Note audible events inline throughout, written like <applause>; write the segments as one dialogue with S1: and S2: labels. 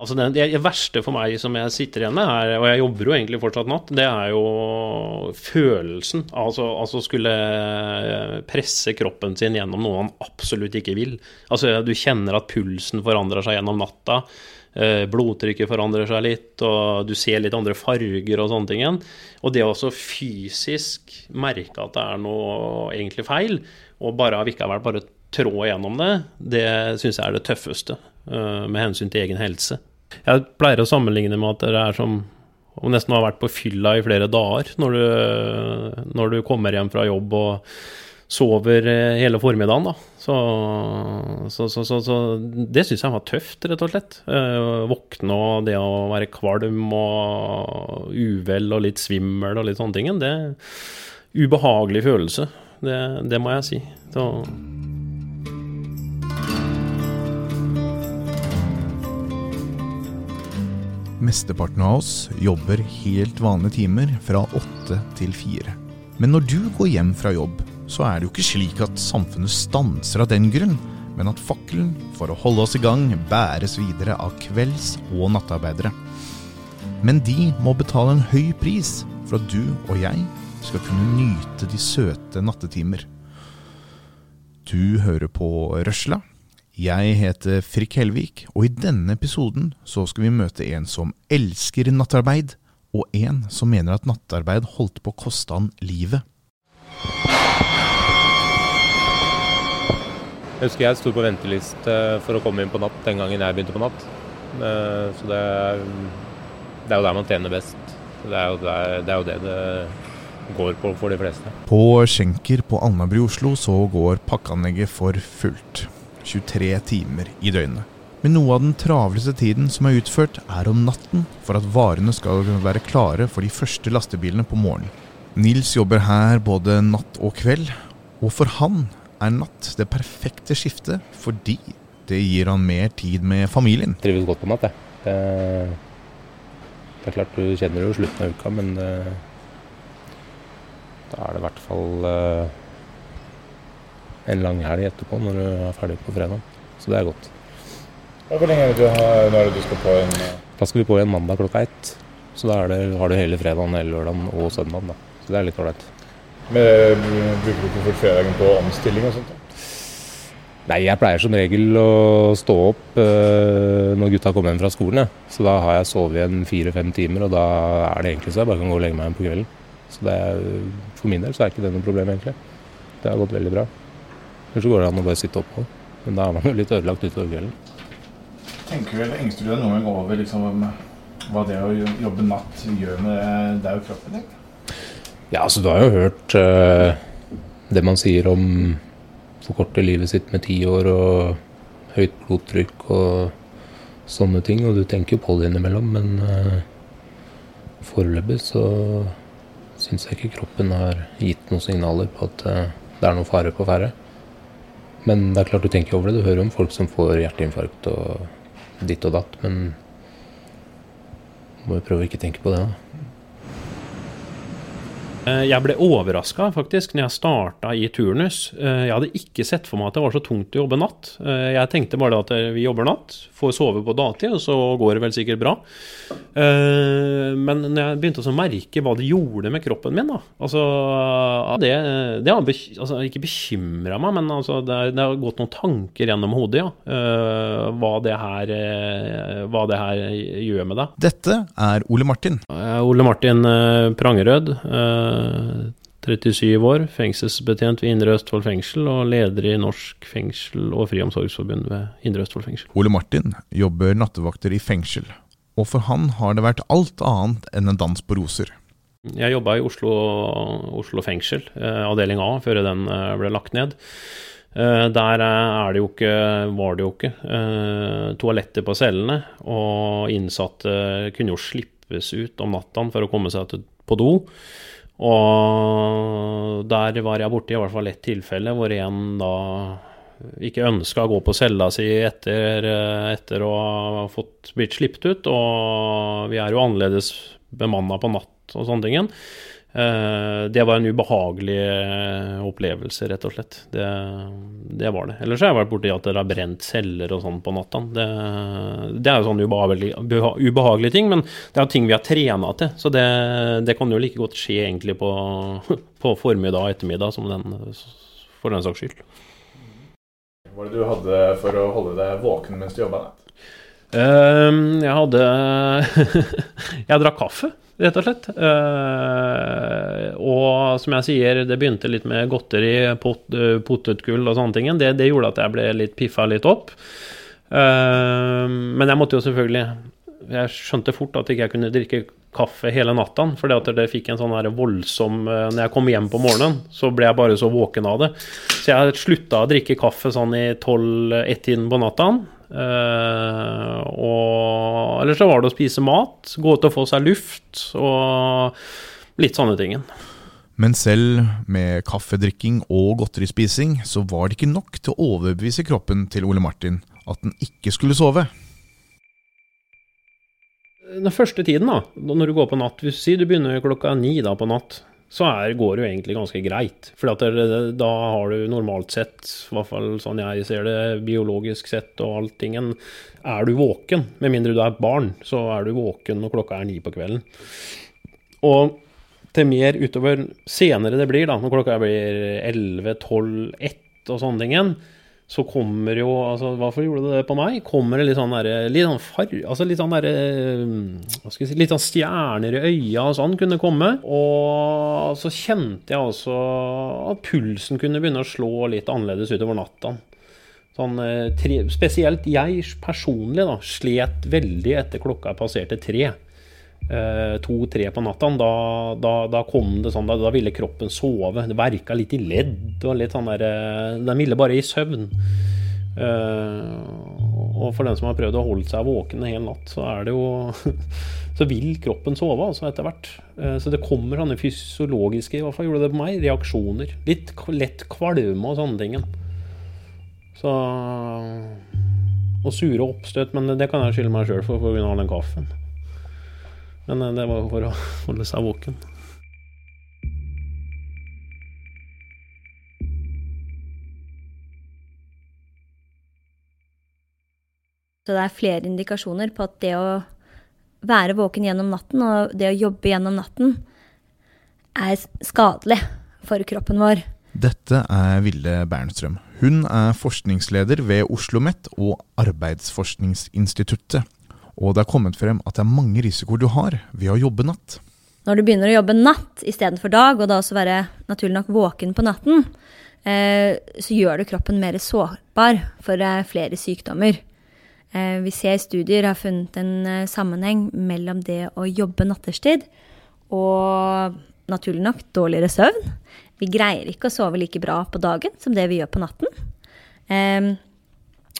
S1: Altså det, det, verste for meg som jeg sitter igjen med, er, og jeg jobber jo egentlig fortsatt natt, det er jo følelsen. Altså, altså skulle presse kroppen sin gjennom noe han absolutt ikke vil. Altså Du kjenner at pulsen forandrer seg gjennom natta. Eh, blodtrykket forandrer seg litt, og du ser litt andre farger og sånne ting. Og det å fysisk merke at det er noe egentlig feil, og bare allikevel bare trå gjennom det, det syns jeg er det tøffeste eh, med hensyn til egen helse. Jeg pleier å sammenligne med at det er som og nesten har vært på fylla i flere dager når du, når du kommer hjem fra jobb og sover eh, hele formiddagen. da. Så, så, så, så det syns jeg var tøft, rett og slett. Eh, våkne og det å være kvalm og uvel og litt svimmel og litt sånne ting. Det er ubehagelig følelse. Det, det må jeg si. Så
S2: Mesteparten av oss jobber helt vanlige timer fra åtte til fire. Men når du går hjem fra jobb, så er det jo ikke slik at samfunnet stanser av den grunn, men at fakkelen for å holde oss i gang bæres videre av kvelds- og nattarbeidere. Men de må betale en høy pris for at du og jeg skal kunne nyte de søte nattetimer. Du hører på Røsla jeg heter Frikk Helvik, og i denne episoden så skal vi møte en som elsker nattarbeid, og en som mener at nattarbeid holdt på å koste han livet.
S3: Jeg husker jeg sto på venteliste for å komme inn på natt den gangen jeg begynte på natt. Eh, så det er, det er jo der man tjener best. Det er, jo der, det er jo det det går på for de fleste.
S2: På skjenker på Alnabru i Oslo så går pakkeanlegget for fullt. 23 timer i døgnet. Men noe av den travleste tiden som er utført, er om natten for at varene skal være klare for de første lastebilene på morgenen. Nils jobber her både natt og kveld, og for han er natt det perfekte skiftet fordi det gir han mer tid med familien.
S3: Jeg trives godt på natt, jeg. Det, er klart du kjenner jo slutten av uka, men det, da er det i hvert fall uh, en lang helg etterpå når du er ferdig på fredag. Så det er godt.
S4: Hvor lenge er det du har, når du skal på en
S3: eh? Da skal vi på igjen mandag klokka ett. Så da det, har du hele fredagen, hele lørdagen og søndagen. Da. Så det er litt ålreit.
S4: Men Bruker du ikke fort fredagen på omstilling og sånt? da?
S3: Nei, jeg pleier som regel å stå opp eh, når gutta kommer hjem fra skolen. Ja. Så da har jeg sovet igjen fire-fem timer, og da er det egentlig så jeg bare kan gå og legge meg igjen på kvelden. Så det er, for min del så er ikke det noe problem, egentlig. Det har gått veldig bra. Eller så går det an å bare sitte oppå. Men da er man jo litt ødelagt utover kvelden.
S4: Tenker du, Engster du deg noen gang over liksom, hva det å jobbe natt gjør med deg og kroppen din?
S3: Ja, altså du har jo hørt uh, det man sier om forkorte livet sitt med ti år og høyt blodtrykk og sånne ting. Og du tenker jo på det innimellom, men uh, foreløpig så syns jeg ikke kroppen har gitt noen signaler på at uh, det er noe fare på ferde. Men det er klart du tenker over det. Du hører om folk som får hjerteinfarkt og ditt og datt. Men må jo prøve å ikke tenke på det. da.
S1: Eh, jeg ble overraska faktisk når jeg starta i turnus. Eh, jeg hadde ikke sett for meg at det var så tungt å jobbe natt. Eh, jeg tenkte bare at vi jobber natt, får sove på dagtid, og så går det vel sikkert bra. Men når jeg begynte å merke hva det gjorde med kroppen min, da altså, Det, det har altså, ikke bekymra meg, men altså, det, det, har gått noen tanker gjennom hodet, ja. Hva det, her, hva det her gjør med deg.
S2: Dette er Ole Martin.
S1: Ole Martin Prangerød. 37 år, fengselsbetjent ved Indre Østfold fengsel og leder i Norsk fengsel- og friomsorgsforbund ved Indre Østfold fengsel.
S2: Ole Martin jobber nattevakter i fengsel, og for han har det vært alt annet enn en dans på roser.
S1: Jeg jobba i Oslo, Oslo fengsel, eh, avdeling A, før den eh, ble lagt ned. Eh, der er det ikke, var det jo ikke toaletter på cellene, og innsatte kunne jo slippes ut om natta for å komme seg på do. Og der var jeg borti i hvert fall ett tilfelle hvor en da ikke ønska å gå på cella si etter, etter å ha fått blitt sluppet ut. Og vi er jo annerledes bemanna på natt og sånne ting. Eh, det var en ubehagelig eh, opplevelse, rett og slett. Det, det var det. Ellers har jeg vært borti at det har brent celler og sånn på natta. Det, det er jo sånn ubehagelig, ubehagelige ting, men det er ting vi har trena til. Så det, det kan jo like godt skje egentlig på, <laughs> på formiddag og ettermiddag som den, for den saks skyld.
S4: Hva var det du hadde for å holde deg våken mens du jobba?
S1: Uh, jeg hadde <laughs> Jeg drakk kaffe rett og slett. Uh, og som jeg sier, det begynte litt med godteri, pot, uh, potetgull og sånne ting. Det, det, gjorde at jeg ble litt piffa litt opp. Uh, men jeg måtte jo selvfølgelig Jeg skjønte fort at jeg ikke kunne drikke kaffe hele natta, For det fikk en sånn voldsom Når jeg kom hjem på morgenen, så ble jeg bare så våken av det. Så jeg slutta å drikke kaffe sånn i tolv-ett-tiden på natta. Uh, og Eller så var det å spise mat, gå ut og få seg luft og litt sånne ting.
S2: Men selv med kaffedrikking og godterispising, så var det ikke nok til å overbevise kroppen til Ole Martin at den ikke skulle sove.
S1: Den første tiden, da, når du går på natt Hvis du sier du begynner klokka ni da på natt, så er, går det jo egentlig ganske greit. For da har du normalt sett, i hvert fall sånn jeg ser det, biologisk sett og alltingen, er du våken. Med mindre du er et barn, så er du våken når klokka er ni på kvelden. Og til mer utover senere det blir, da, når klokka blir 11, 12, 1 og sånne ting, så kommer jo altså, Hvorfor gjorde det det på meg? Kommer det litt sånn derre Litt sånn. Altså litt sånn derre Hva skal jeg si Litt sånn stjerner i øya og sånn kunne komme. Og så kjente jeg også at pulsen kunne begynne å slå litt annerledes utover natta. Sånn, eh, tre, spesielt jeg personlig da, slet veldig etter klokka passerte tre. Eh, to-tre på natta, da, da, da, kom det sånn, da, da, ville kroppen sove. Det verka litt i ledd og litt sånn der eh, Den ville bare i søvn. Uh, og for den som har prøvd å holde seg våken en hel natt, så er det jo <laughs> Så vil kroppen sove altså etter hvert. Så det kommer sånne fysiologiske, i hvert fall gjorde det på meg, reaksjoner. Litt lett kvalme og sånne ting. Så Og sure oppstøt, men det kan jeg skylde meg sjøl for pga. den kaffen. Men eh, det var for å <laughs> holde seg våken.
S5: Så det er flere indikasjoner på at det å være våken gjennom natten og det å jobbe gjennom natten er skadelig for kroppen vår.
S2: Dette er Ville Bernstrøm. Hun er forskningsleder ved Oslo OsloMet og Arbeidsforskningsinstituttet og det er kommet frem at det er mange risikoer du har ved å jobbe natt.
S5: Når du begynner å jobbe natt istedenfor dag, og da også være naturlig nok våken på natten, eh, så gjør du kroppen mer sårbar for eh, flere sykdommer. Eh, vi ser studier har funnet en sammenheng mellom det å jobbe natterstid og naturlig nok dårligere søvn. Vi greier ikke å sove like bra på dagen som det vi gjør på natten.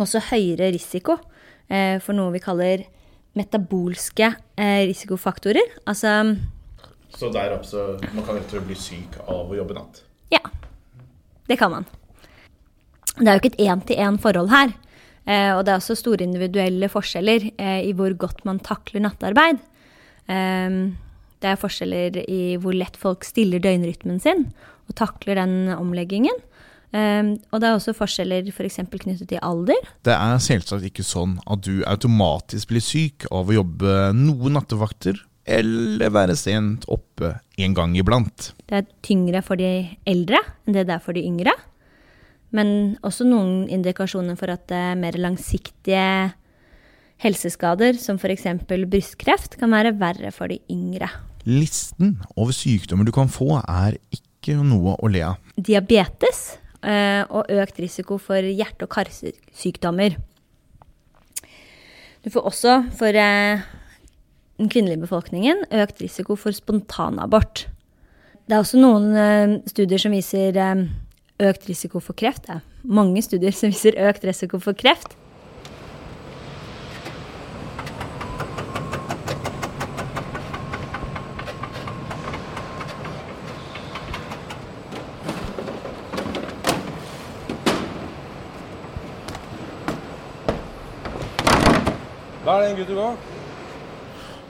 S5: Også høyere risiko for noe vi kaller metabolske eh, risikofaktorer. Altså
S4: Så der også man kan rett og slett bli syk av å jobbe natt?
S5: Ja, det kan man. Det er jo ikke et én-til-én-forhold her. Eh, og det er også store individuelle forskjeller eh, i hvor godt man takler nattarbeid. Eh, det er forskjeller i hvor lett folk stiller døgnrytmen sin og takler den omleggingen. Um, og det er også forskjeller f.eks. For knyttet til alder.
S2: Det er selvsagt ikke sånn at du automatisk blir syk av å jobbe noen nattevakter eller være sent oppe en gang iblant.
S5: Det er tyngre for de eldre enn det det er for de yngre. Men også noen indikasjoner for at det er mer langsiktige helseskader, som f.eks. brystkreft, kan være verre for de yngre.
S2: Listen over sykdommer du kan få, er ikke noe å le av.
S5: Diabetes og økt risiko for hjerte- og karsykdommer. Du får også for eh, den kvinnelige befolkningen økt risiko for spontanabort. Det er også noen eh, studier som viser økt risiko for kreft. Det er mange studier som viser økt risiko for kreft.
S2: På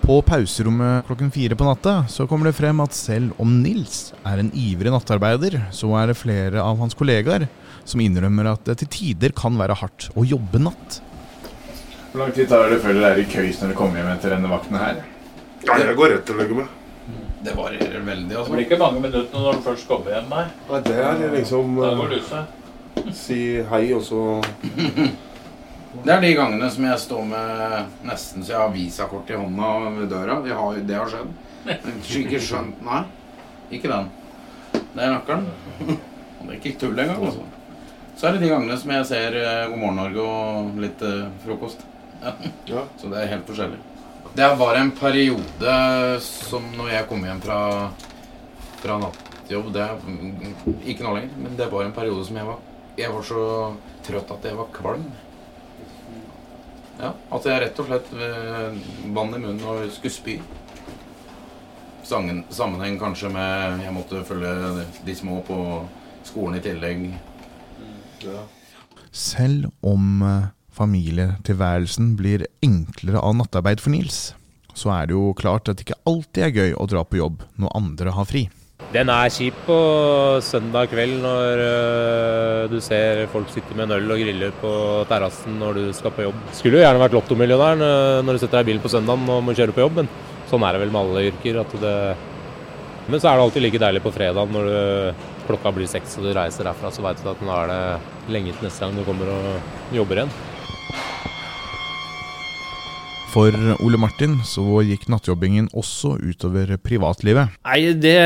S2: På pauserommet klokken fire på natta så kommer det frem at selv om Nils er en ivrig nattarbeider, så er det flere av hans kollegaer som innrømmer at det til tider kan være hardt å jobbe natt.
S4: Hvor lang tid tar det før dere er i køys når dere kommer hjem etter denne vakten her?
S6: Ja, jeg går rett og legger meg.
S3: Det varierer veldig,
S7: Det
S3: altså.
S7: blir ikke mange minuttene når du først kommer hjem, nei.
S6: Nei, det er liksom
S7: Da går
S6: du
S7: seg.
S6: Si hei, og så <laughs>
S8: Det er de gangene som jeg står med nesten så jeg har visakort i hånda ved døra. Har, det har skjedd. Men Ikke skjønt Nei, ikke den. Det er nøkkelen. Og Det er ikke tull engang, altså. Så er det de gangene som jeg ser eh, God morgen Norge og litt eh, frokost.
S6: Ja. <laughs>
S8: Så det er helt forskjellig. Det var en periode som når jeg kom hjem fra, fra nattjobb det, er- Ikke nå lenger, men det var en periode som jeg var Jeg var så trøtt at jeg var kvalm. Ja, At jeg rett og slett vann i munnen og skulle spy. Sangen, sammenheng kanskje med jeg måtte følge de små på skolen i tillegg.
S6: ja.
S2: Selv om eh, familietilværelsen blir enklere av nattarbeid for Nils, så er det jo klart at det ikke alltid er gøy å dra på jobb når andre har fri.
S3: Den er kjip på søndag kveld når øh, du ser folk sitte med en øl og griller på terrassen når du skal på jobb. Skulle jo gjerne vært lottomillionær øh, når du setter deg i bilen på søndagen og må kjøre på jobb, men sånn er det vel med alle yrker. Det men så er det alltid like deilig på fredag når du, klokka blir seks og du reiser derfra, så veit du at nå er det lenge til neste gang du kommer og jobber igjen.
S2: For Ole Martin så gikk nattjobbingen også utover privatlivet.
S1: Nei, det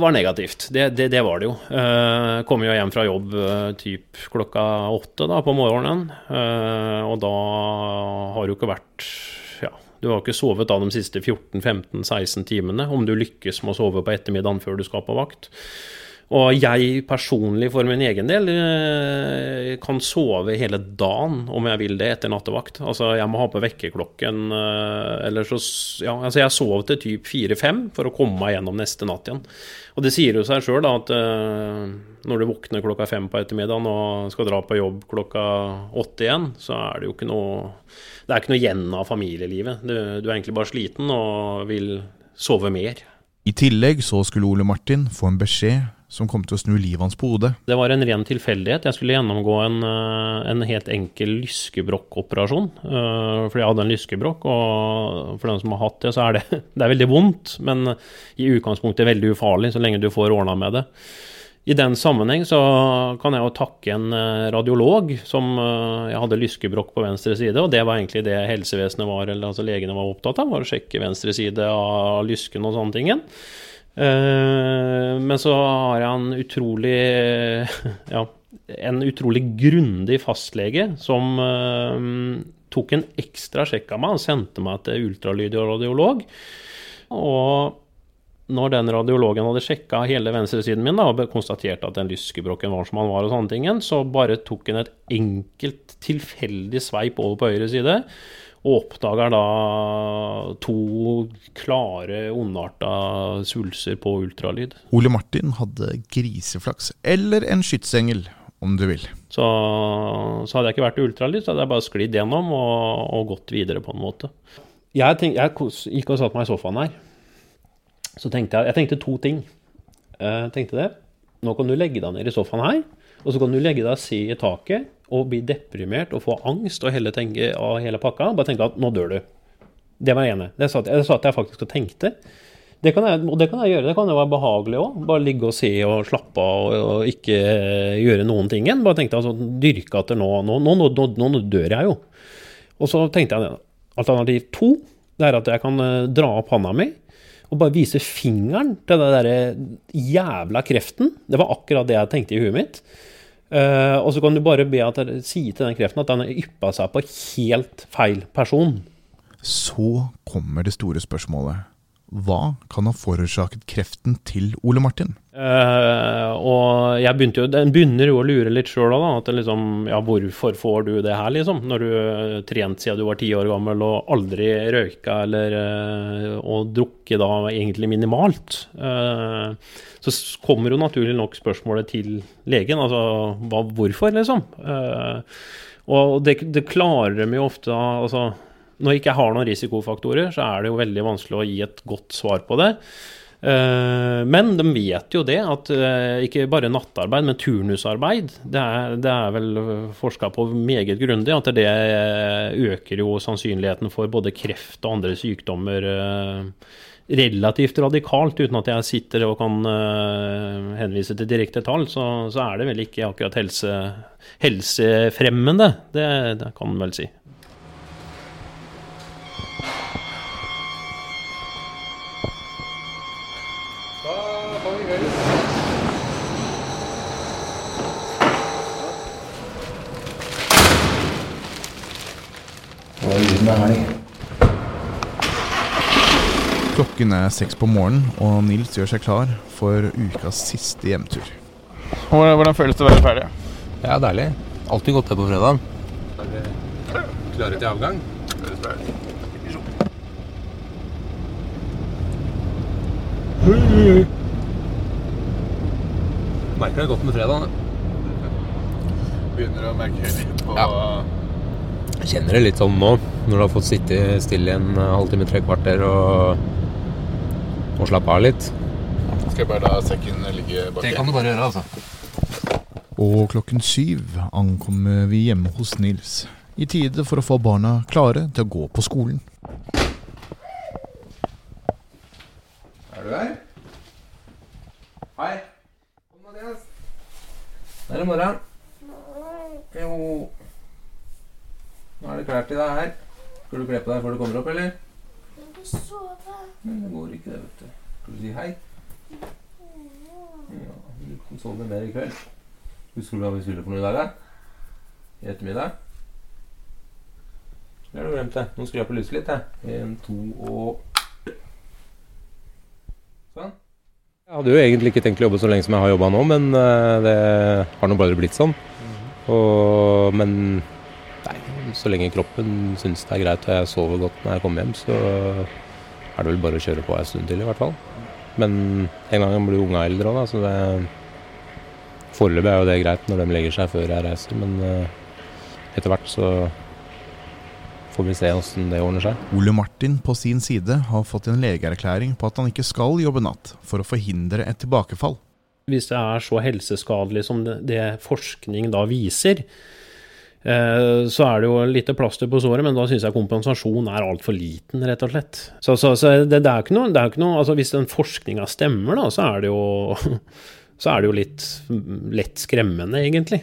S1: var negativt. Det, det, det var det jo. Uh, kom jo hjem fra jobb uh, typ klokka åtte da, på morgenen. Uh, og da har du ikke vært Ja, du har ikke sovet da de siste 14-15-16 timene. Om du lykkes med å sove på ettermiddagen før du skal på vakt. Og jeg personlig for min egen del eh, kan sove hele dagen om jeg vil det etter nattevakt. Altså jeg må ha på vekkerklokken eh, eller så Ja, altså jeg sov til typ 4-5 for å komme meg gjennom neste natt igjen. Og det sier jo seg sjøl at eh, når du våkner klokka fem på ettermiddagen og skal dra på jobb klokka åtte igjen, så er det jo ikke noe Det er ikke noe igjen av familielivet. Du, du er egentlig bare sliten og vil sove mer.
S2: I tillegg så skulle Ole Martin få en beskjed som kom til å snu livet hans på hodet.
S1: Det var en ren tilfeldighet. Jeg skulle gjennomgå en, eh, en helt enkel lyskebrokkoperasjon. eh, Fordi jeg hadde en lyskebrokk, og for den som har hatt det, så er det, <laughs> det er veldig vondt, men i utgangspunktet veldig ufarlig så lenge du får ordna med det. I den sammenheng så kan jeg jo takke en eh, radiolog som Jeg hadde lyskebrokk på venstre side, og det var egentlig det helsevesenet var, eller altså legene var opptatt av, var å sjekke venstre side av lysken og sånne ting. Eh, Men så har en utrolig <laughs> Ja, en utrolig grundig fastlege som eh, tok en ekstra sjekk av meg og sendte meg til ultralydradiolog. Og når den radiologen hadde sjekka hele venstresiden min da, og konstatert at den lyskebrokken var som han var, og sånne ting, så bare tok han et enkelt, tilfeldig sveip over på høyre side. Og oppdager da to klare, ondarta svulster på ultralyd.
S2: Ole Martin hadde griseflaks, eller en skytsengel, om du vil.
S1: Så, så hadde jeg ikke vært i ultralyd, så hadde jeg bare sklidd gjennom og, og gått videre, på en måte. Jeg, tenk, jeg gikk og satte meg i sofaen her. Så tenkte jeg Jeg tenkte to ting. Jeg tenkte det. Nå kan du legge deg ned i sofaen her, og så kan du legge deg si i taket og bli deprimert og få angst og hele, tenke, og hele pakka. Bare tenke at nå dør du. Det var det enig satt, det satt jeg faktisk og tenkte. Det kan jeg, og det kan jeg gjøre. Det kan jo være behagelig òg. Bare ligge og se og slappe av og, og ikke eh, gjøre noen ting igjen. Bare tenkte altså, dyrke at nå, nå, nå, nå, nå, dør jeg jo. Og så tenkte jeg alternativ to, det er at jeg kan eh, dra opp handa mi og bare vise fingeren til den derre jævla kreften. Det var akkurat det jeg tenkte i huet mitt. Eh, og så kan du bare be at si til den kreften at den har yppa seg på helt feil person.
S2: Så kommer det store spørsmålet. Hva kan ha forårsaket kreften til Ole Martin?
S1: Uh, og jeg begynte jo, den begynner jo å lure litt sjøl òg, da. At liksom, ja, hvorfor får du det her, liksom? Når du har trent siden du var ti år gammel og aldri røyka eller uh, Og drukket da egentlig minimalt. Uh, så kommer jo naturlig nok spørsmålet til legen. Altså hva, hvorfor, liksom? Eh, og det, det klarer de jo ofte da, altså Når jeg ikke har noen risikofaktorer, så er det jo veldig vanskelig å gi et godt svar på det. Eh, Men de vet jo det, at eh, ikke bare nattarbeid, men turnusarbeid, det er, det er vel forska på meget grundig, at det øker jo sannsynligheten for både kreft og andre sykdommer eh, relativt radikalt, uten at jeg sitter og kan henvise til direkte tall, så, så er det vel ikke akkurat helse, helsefremmende. Det, det kan man vel si.
S2: Klokken er seks på morgenen, og Nils gjør seg klar for ukas siste hjemtur.
S4: Hvordan, hvordan føles det å være ferdig?
S3: Ja, deilig. Alltid godt det på fredag. Klare til avgang? Merker det godt med fredag.
S4: Begynner å merke litt på
S3: Ja. Jeg kjenner det litt sånn nå, når du har fått sitte stille i en halvtime, tre kvarter og, og slappe av litt.
S4: Skal jeg bare la sekken ligge baki?
S3: du bare gjøre, altså.
S2: Og klokken syv ankommer vi hjemme hos Nils. I tide for å få barna klare til å gå på skolen.
S3: Er du her? Hei. Kom, Mathias. Det er morgen. Jo. Nå er det klart til deg her. Skal du kle på deg før du kommer opp, eller? Men det går ikke, det, vet du. Skal du si hei? Ja, du kan sove mer i kveld. Husker du hva vi skulle for noe i dag, da? I ettermiddag? Det har du glemt, det. Nå skrur jeg på lyset litt, jeg. En, to og Sånn. Jeg hadde jo egentlig ikke tenkt å jobbe så lenge som jeg har jobba nå, men eh, det har nå bare blitt sånn. Og, men nei, så lenge kroppen syns det er greit og jeg sover godt når jeg kommer hjem, så er det vel bare å kjøre på en stund til, i hvert fall. Men en gang blir unga eldre òg, så det Foreløpig er jo det greit når de legger seg før jeg reiser, men eh, etter hvert så får vi se åssen det ordner seg.
S2: Ole Martin på sin side har fått en legeerklæring på at han ikke skal jobbe natt for å forhindre et tilbakefall.
S1: Hvis det er så helseskadelig som det, det forskning da viser, så er det jo lite plaster på såret, men da syns jeg kompensasjon er altfor liten, rett og slett. Så, så, så det, det er ikke noe, er ikke noe altså Hvis den forskninga stemmer, da, så er det jo <laughs> så er det jo litt lett skremmende, egentlig.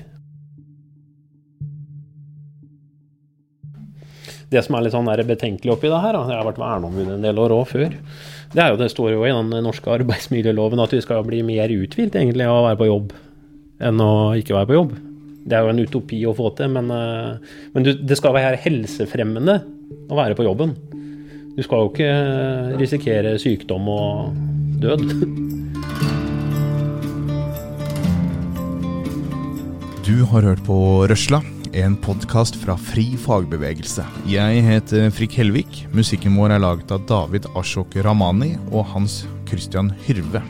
S1: Det som er litt sånn betenkelig oppi det her, jeg har vært verneombud en del år òg før, det er jo, det står jo i den norske arbeidsmiljøloven at vi skal bli mer uthvilt egentlig av å være på jobb enn å ikke være på jobb. Det er jo en utopi å få til, men, eh, men du, det skal være helsefremmende å være på jobben. Du skal jo ikke risikere sykdom og død. <laughs>
S2: Du har hørt på Røsla, en podkast fra Fri fagbevegelse. Jeg heter Frikk Helvik. Musikken vår er laget av David Ashok Ramani og Hans Christian Hyrve.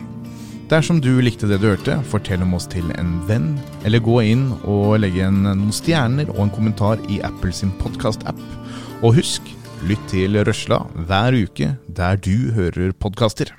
S2: Dersom du likte det du hørte, fortell om oss til en venn, eller gå inn og legge igjen noen stjerner og en kommentar i Apple sin podkast-app. Og husk, lytt til Røsla hver uke der du hører podkaster.